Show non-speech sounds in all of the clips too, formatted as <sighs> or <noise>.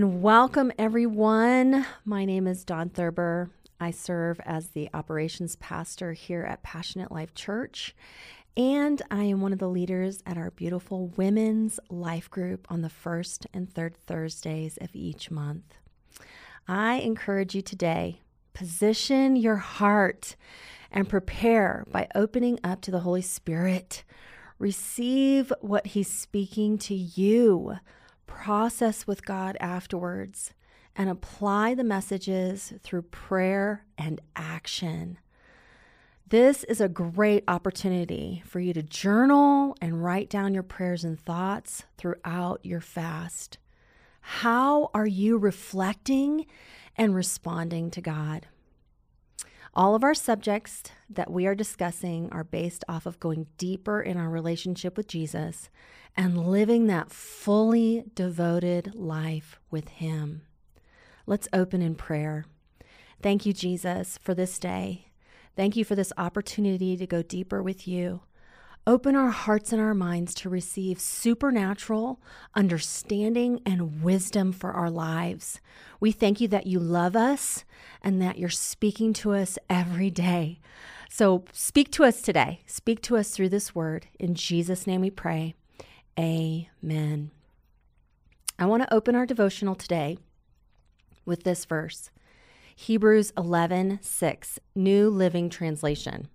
and welcome everyone. My name is Dawn Thurber. I serve as the operations pastor here at Passionate Life Church, and I am one of the leaders at our beautiful women's life group on the first and third Thursdays of each month. I encourage you today position your heart and prepare by opening up to the Holy Spirit. Receive what He's speaking to you process with God afterwards, and apply the messages through prayer and action. This is a great opportunity for you to journal and write down your prayers and thoughts throughout your fast. How are you reflecting and responding to God? All of our subjects that we are discussing are based off of going deeper in our relationship with Jesus and living that fully devoted life with Him. Let's open in prayer. Thank you, Jesus, for this day. Thank you for this opportunity to go deeper with you. Open our hearts and our minds to receive supernatural understanding and wisdom for our lives. We thank you that you love us and that you're speaking to us every day. So speak to us today. Speak to us through this word. In Jesus' name we pray. Amen. I want to open our devotional today with this verse Hebrews 11 6, New Living Translation.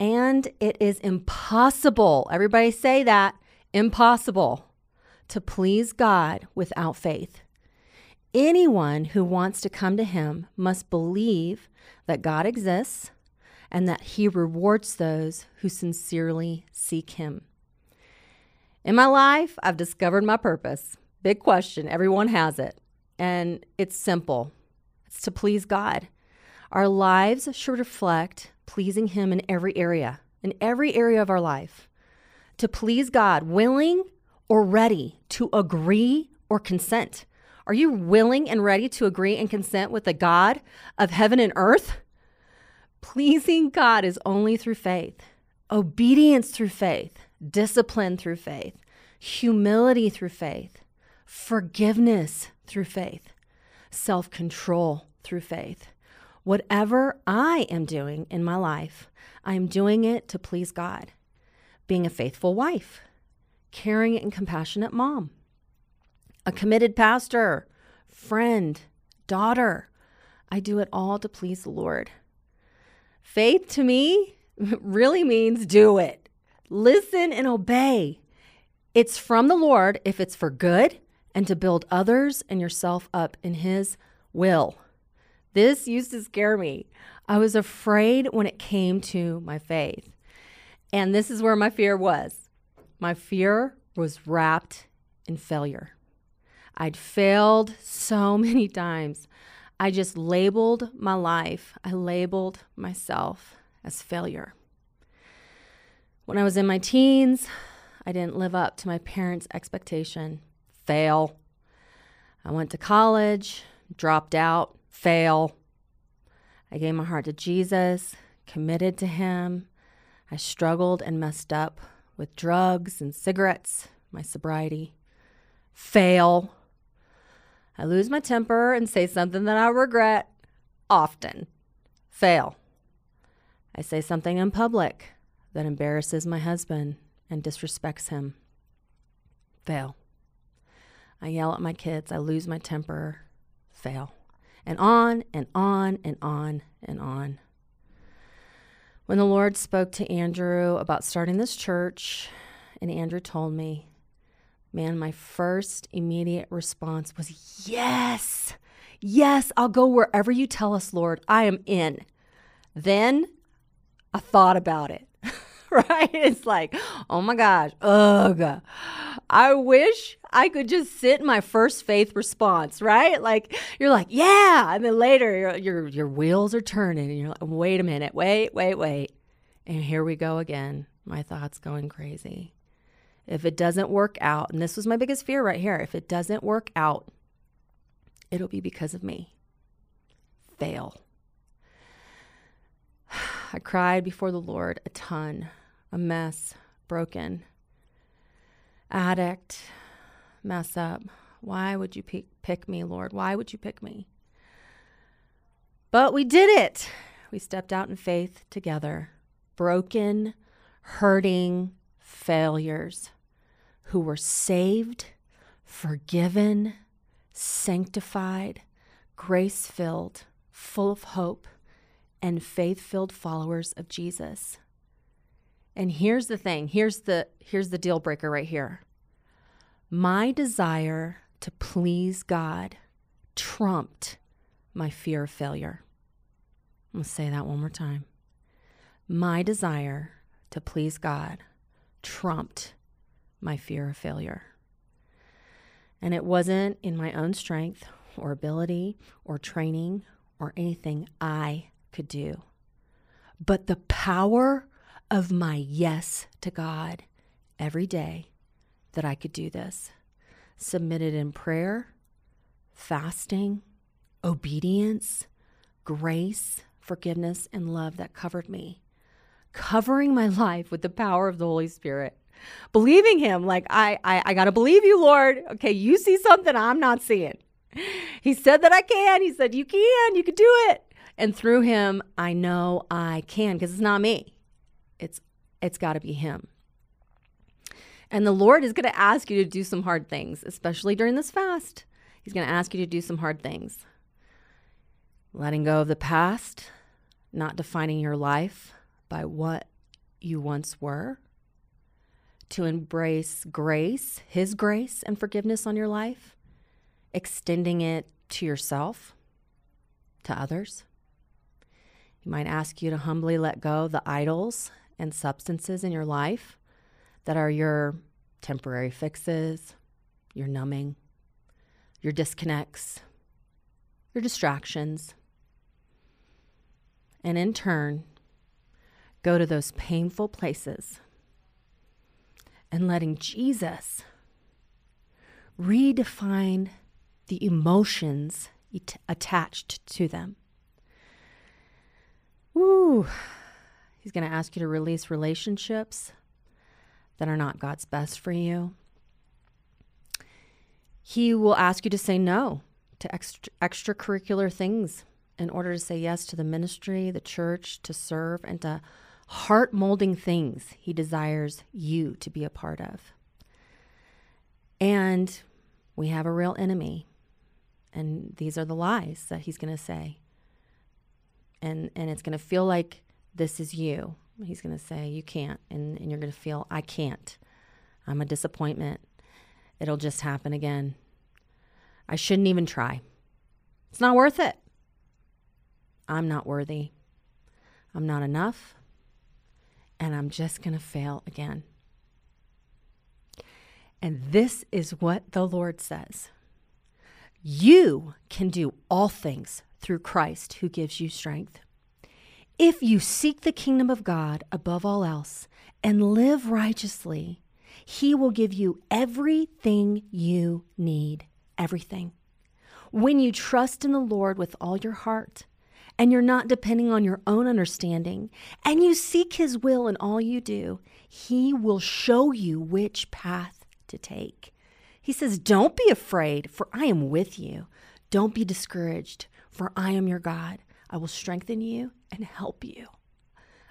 And it is impossible, everybody say that, impossible to please God without faith. Anyone who wants to come to Him must believe that God exists and that He rewards those who sincerely seek Him. In my life, I've discovered my purpose. Big question, everyone has it. And it's simple it's to please God. Our lives should reflect pleasing Him in every area, in every area of our life. To please God, willing or ready to agree or consent. Are you willing and ready to agree and consent with the God of heaven and earth? Pleasing God is only through faith, obedience through faith, discipline through faith, humility through faith, forgiveness through faith, self control through faith. Whatever I am doing in my life, I am doing it to please God. Being a faithful wife, caring and compassionate mom, a committed pastor, friend, daughter. I do it all to please the Lord. Faith to me <laughs> really means do it. Listen and obey. It's from the Lord if it's for good and to build others and yourself up in His will. This used to scare me. I was afraid when it came to my faith. And this is where my fear was. My fear was wrapped in failure. I'd failed so <laughs> many times. I just labeled my life, I labeled myself as failure. When I was in my teens, I didn't live up to my parents' expectation. Fail. I went to college, dropped out, fail. I gave my heart to Jesus, committed to Him. I struggled and messed up with drugs and cigarettes, my sobriety. Fail. I lose my temper and say something that I regret often. Fail. I say something in public that embarrasses my husband and disrespects him. Fail. I yell at my kids. I lose my temper. Fail and on and on and on and on. When the Lord spoke to Andrew about starting this church, and Andrew told me, man, my first immediate response was, Yes, yes, I'll go wherever you tell us, Lord. I am in. Then I thought about it. <laughs> right? It's like, oh my gosh, ugh. I wish I could just sit in my first faith response, right? Like you're like, yeah, and then later your your, your wheels are turning, and you're like, wait a minute, wait, wait, wait, and here we go again. My thoughts going crazy. If it doesn't work out, and this was my biggest fear right here, if it doesn't work out, it'll be because of me. Fail. <sighs> I cried before the Lord a ton a mess, broken, addict, mess up, Why would you pick, me, Lord? Why would you pick me? But we did it. We stepped out in faith together, broken, hurting failures who were saved, forgiven, sanctified, grace filled, full of hope, and faith filled followers of Jesus. And here's the thing here's the, here's the deal breaker right here. My desire to please God trumped my fear of failure. I'm going to say that one more time. My desire to please God trumped my fear of failure. And it wasn't in my own strength or ability or training or anything I could do, but the power of my yes to God every day that I could do this. Submitted in prayer, fasting, obedience, grace, forgiveness, and love that covered me, covering my <laughs> life with the power of the Holy Spirit. Believing him, like I, I, I gotta believe you, Lord. Okay, you see something I'm not seeing. He said that I can. He said you can. You can do it. And through him, I know I can because it's not me. It's it's got to be him. And the Lord is going to ask you to do some hard things, especially during this fast. He's going to ask you to do some hard things. Letting go of the past, not defining your life by what you once were, to embrace grace, His grace and forgiveness on your life, extending it to yourself, to others. He might ask you to humbly let go of the idols and substances in your life that are your temporary fixes, your numbing, your disconnects, your distractions. And in turn, go to those painful places and letting Jesus redefine the emotions attached to them. Woo! He's going to ask you to release relationships that are not God's best for you. He will ask you to say no to extra, extracurricular things in order to say yes to the ministry, the church, to serve, and to heart molding things He desires you to be a part of. And we have a real enemy. And these are the lies that He's going to say. And, and it's going to feel like this is you. He's going to say, You can't. And, and you're going to feel, I can't. I'm a disappointment. It'll just happen again. I shouldn't even try. It's not worth it. I'm not worthy. I'm not enough. And I'm just going to fail again. And this is what the Lord says You can do all things through Christ who gives you strength. If you seek the kingdom of God above all else and live righteously, He will give you everything you need. Everything. When you trust in the Lord with all your heart, and you're not depending on your own understanding, and you seek His will in all you do, He will show you which path to take. He says, Don't be afraid, for I am with you. Don't be discouraged, for I am your God. I will strengthen you and help you.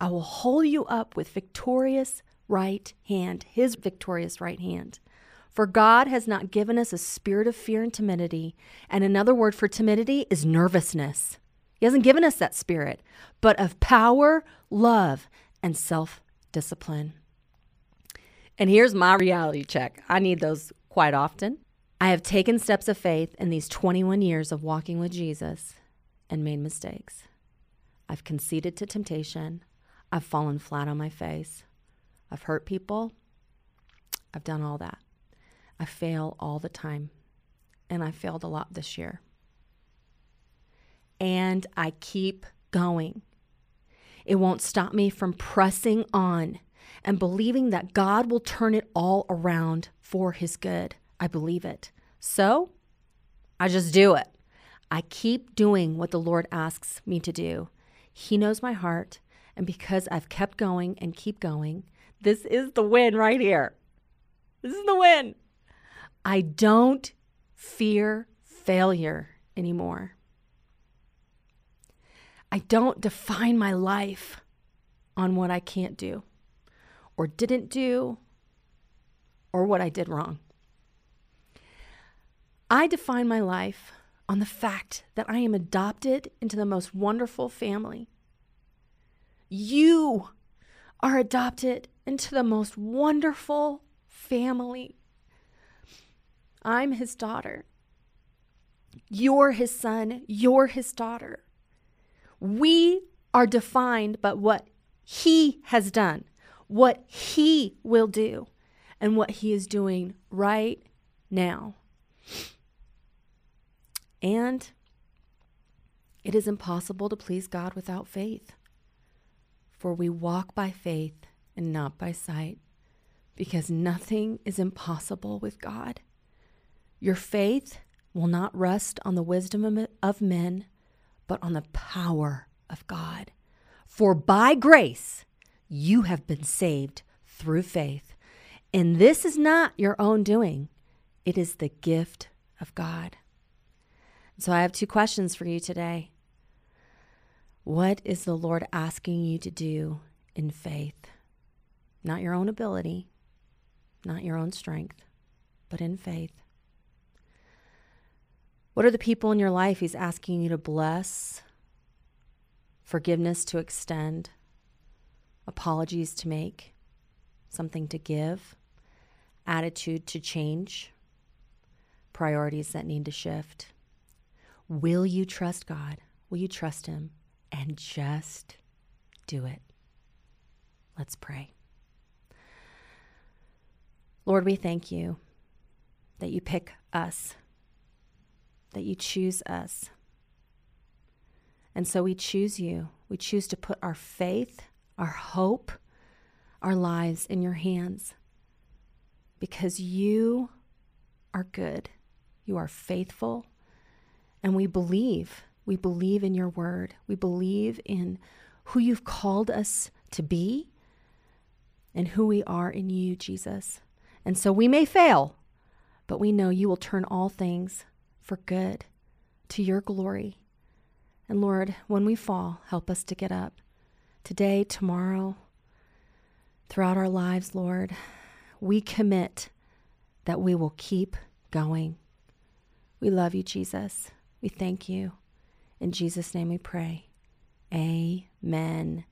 I will hold you up with victorious right hand, his victorious right hand. For God has not given us a spirit of fear and timidity. And another word for timidity is nervousness. He hasn't given us that spirit, but of power, love, and self discipline. And here's my reality check I need those quite often. I have taken steps of faith in these 21 years of walking with Jesus and made mistakes. I've conceded to temptation. I've fallen flat on my face. I've hurt people. I've done all that. I fail all the time. And I failed a lot this year. And I keep going. It won't stop me from pressing on and believing that God will turn it all around for his good. I believe it. So I just do it. I keep doing what the Lord asks me to do. He knows my heart. And because I've kept going and keep going, this is the win right here. This is the win. I don't fear failure anymore. I don't define my life on what I can't do or didn't do or what I did wrong. I define my life on the fact that I am adopted into the most wonderful family. You are adopted into the most wonderful family. I'm his daughter. You're his son. You're his daughter. We are defined by what he has done, what he will do, and what he is doing right now. And it is impossible to please God without faith. For we walk by faith and not by sight, because nothing is impossible with God. Your faith will not rest on the wisdom of men, but on the power of God. For by grace you have been saved through faith. And this is not your own doing, it is the gift of God. So I have two questions for you today. What is the Lord asking you to do in faith? Not your own ability, not your own strength, but in faith. What are the people in your life He's asking you to bless, forgiveness to extend, apologies to make, something to give, attitude to change, priorities that need to shift? Will you trust God? Will you trust Him? and just do it. Let's pray. Lord, we thank you that you pick us, that you choose us. And so we choose you. We choose to put our faith, our hope, our lives in your hands because you are good. You are faithful. And we believe we believe in your word. We believe in who you've called us to be and who we are in you, Jesus. And so we may fail, but we know you will turn all things for good to your glory. And Lord, when we fall, help us to get up today, tomorrow, throughout our lives, Lord. We commit that we will keep going. We love you, Jesus. We thank you. In Jesus' name we pray. Amen.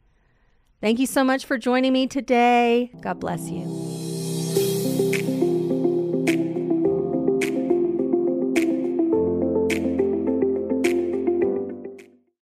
Thank you so much for joining me today. God bless you.